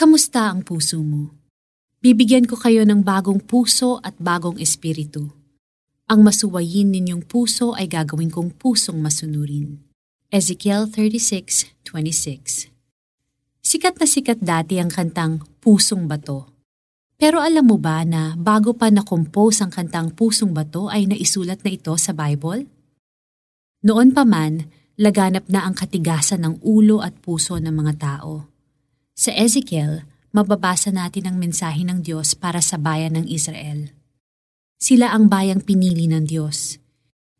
Kamusta ang puso mo? Bibigyan ko kayo ng bagong puso at bagong espiritu. Ang masuwayin ninyong puso ay gagawin kong pusong masunurin. Ezekiel 36:26 Sikat na sikat dati ang kantang Pusong Bato. Pero alam mo ba na bago pa na-compose ang kantang Pusong Bato ay naisulat na ito sa Bible? Noon pa man, laganap na ang katigasan ng ulo at puso ng mga tao. Sa Ezekiel, mababasa natin ang mensahe ng Diyos para sa bayan ng Israel. Sila ang bayang pinili ng Diyos.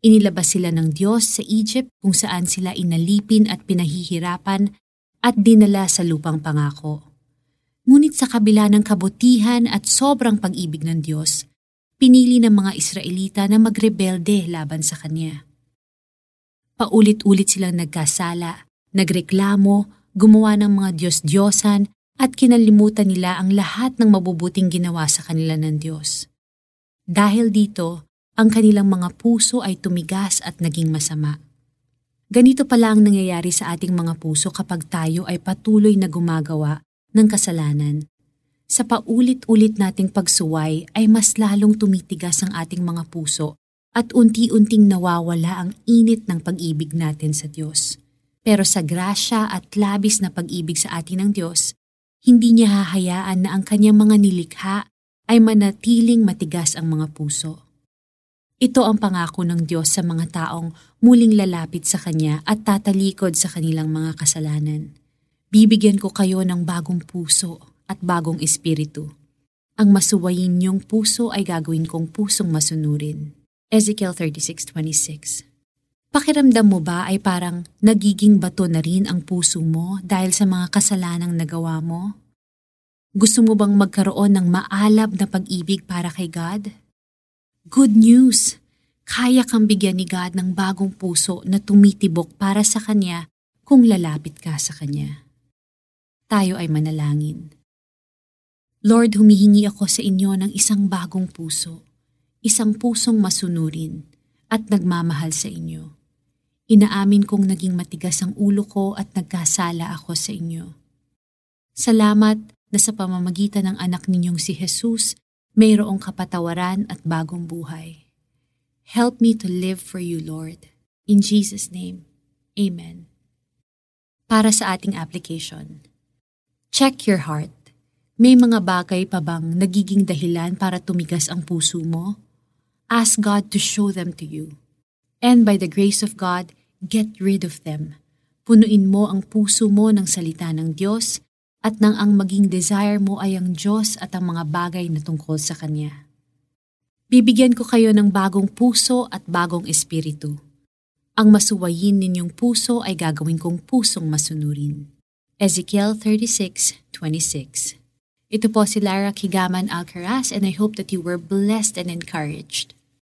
Inilabas sila ng Diyos sa Egypt kung saan sila inalipin at pinahihirapan at dinala sa lupang pangako. Ngunit sa kabila ng kabutihan at sobrang pag-ibig ng Diyos, pinili ng mga Israelita na magrebelde laban sa Kanya. Paulit-ulit silang nagkasala, nagreklamo, gumawa ng mga Diyos-Diyosan at kinalimutan nila ang lahat ng mabubuting ginawa sa kanila ng Diyos. Dahil dito, ang kanilang mga puso ay tumigas at naging masama. Ganito pala ang nangyayari sa ating mga puso kapag tayo ay patuloy na gumagawa ng kasalanan. Sa paulit-ulit nating pagsuway ay mas lalong tumitigas ang ating mga puso at unti-unting nawawala ang init ng pag-ibig natin sa Diyos. Pero sa grasya at labis na pag-ibig sa atin ng Diyos, hindi niya hahayaan na ang kanyang mga nilikha ay manatiling matigas ang mga puso. Ito ang pangako ng Diyos sa mga taong muling lalapit sa Kanya at tatalikod sa kanilang mga kasalanan. Bibigyan ko kayo ng bagong puso at bagong espiritu. Ang masuwayin niyong puso ay gagawin kong pusong masunurin. Ezekiel 36.26 Pakiramdam mo ba ay parang nagiging bato na rin ang puso mo dahil sa mga kasalanang nagawa mo? Gusto mo bang magkaroon ng maalab na pag-ibig para kay God? Good news! Kaya kang bigyan ni God ng bagong puso na tumitibok para sa Kanya kung lalapit ka sa Kanya. Tayo ay manalangin. Lord, humihingi ako sa inyo ng isang bagong puso, isang pusong masunurin at nagmamahal sa inyo. Inaamin kong naging matigas ang ulo ko at nagkasala ako sa inyo. Salamat na sa pamamagitan ng anak ninyong si Jesus, mayroong kapatawaran at bagong buhay. Help me to live for you, Lord. In Jesus' name, Amen. Para sa ating application, check your heart. May mga bagay pa bang nagiging dahilan para tumigas ang puso mo? Ask God to show them to you. And by the grace of God, get rid of them. Punuin mo ang puso mo ng salita ng Diyos at nang ang maging desire mo ay ang Diyos at ang mga bagay na tungkol sa Kanya. Bibigyan ko kayo ng bagong puso at bagong espiritu. Ang masuwayin ninyong puso ay gagawin kong pusong masunurin. Ezekiel 36:26 Ito po si Lara Kigaman Alcaraz and I hope that you were blessed and encouraged.